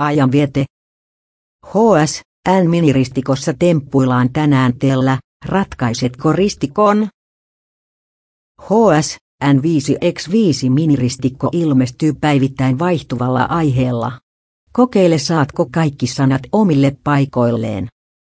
Ajanviete. HS, N-miniristikossa temppuillaan tänään tellä, ratkaisetko ristikon? HS, N5X5 miniristikko ilmestyy päivittäin vaihtuvalla aiheella. Kokeile saatko kaikki sanat omille paikoilleen.